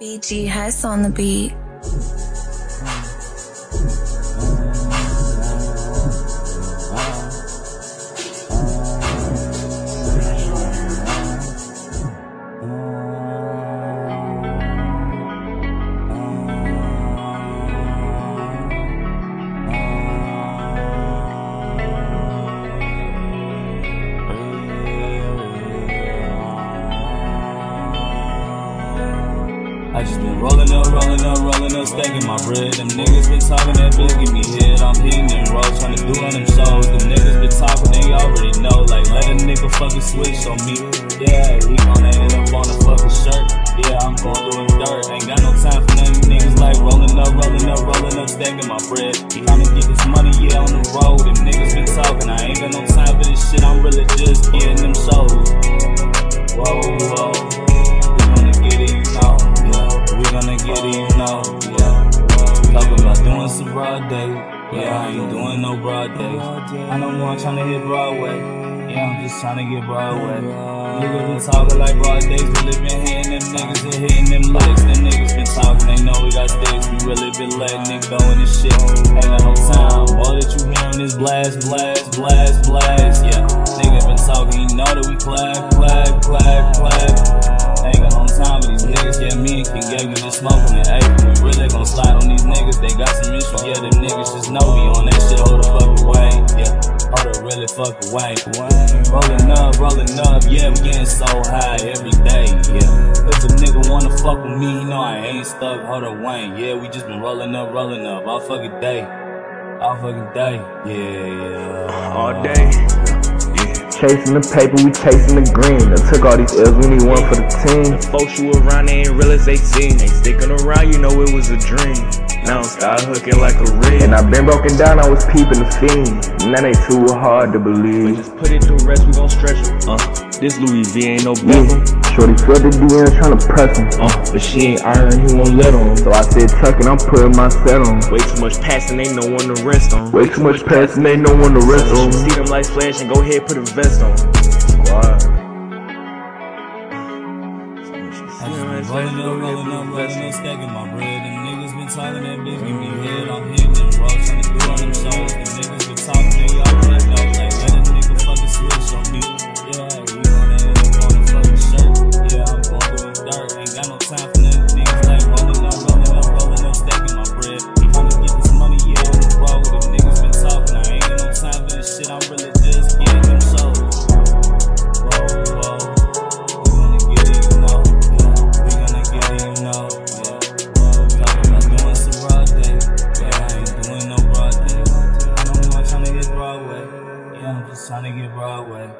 BG Hess on the beat. I just been rolling up, rolling up, rolling up, stacking my bread. Them niggas been talking that bitch give me head. I'm hitting them rolls, trying to do on them shows. Them niggas been talking, they already know. Like, let a nigga fucking switch on me. Yeah, he gonna end up on a fucking shirt. Yeah, I'm going through him dirt. Ain't got no time for them niggas like rolling up, rolling up, rolling up, stacking my bread. Trying to get this money, yeah, on the road. Them niggas been talking, I ain't got no time for this shit. I'm really just getting them shows. Whoa, whoa. We gonna get it, know. Yeah. Talk about doing some broad day. Yeah, I ain't doing no broad days. I know more, I'm trying to hit Broadway. Yeah, I'm just trying to get Broadway. Niggas been talking like broad days, really been hitting them niggas and hitting them licks. Them niggas been talking, they know we got sticks. We really been letting it go in this shit. Ain't got no time. All that you hearing is blast, blast, blast, blast. Yeah, nigga been talking, you know that we clap, the really fuck away. Rolling up, rolling up. Yeah, we getting so high every day. Yeah, if a nigga wanna fuck with me, you know I ain't stuck. Hold the Wayne. Yeah, we just been rolling up, rolling up all fucking day. All fucking day. Yeah, yeah. all day. Yeah. Chasing the paper, we chasing the green. I took all these L's, we need one for the team. The folks you around, they ain't real as they seem. Ain't sticking around, you know it was a dream. Now I'm start hooking like a ring. And I been broken down, I was peeping the fiend. And that ain't too hard to But believe. just put it to rest, we gon' stretch it. Uh, this Louis V ain't no Yeah, Beckham. Shorty filled the DM trying to press him. Uh, but she ain't iron, he won't let on. So I said, tuck it, I'm putting my set on. Way too much passing, ain't no one to rest on. Way too much passing, ain't no one to rest on. see them lights flashing, go ahead, put a vest on. Squad. I just been rolling up, rolling up, stacking my bread. Them niggas been talking that bitch, give me head. I'm hitting trying to get Broadway.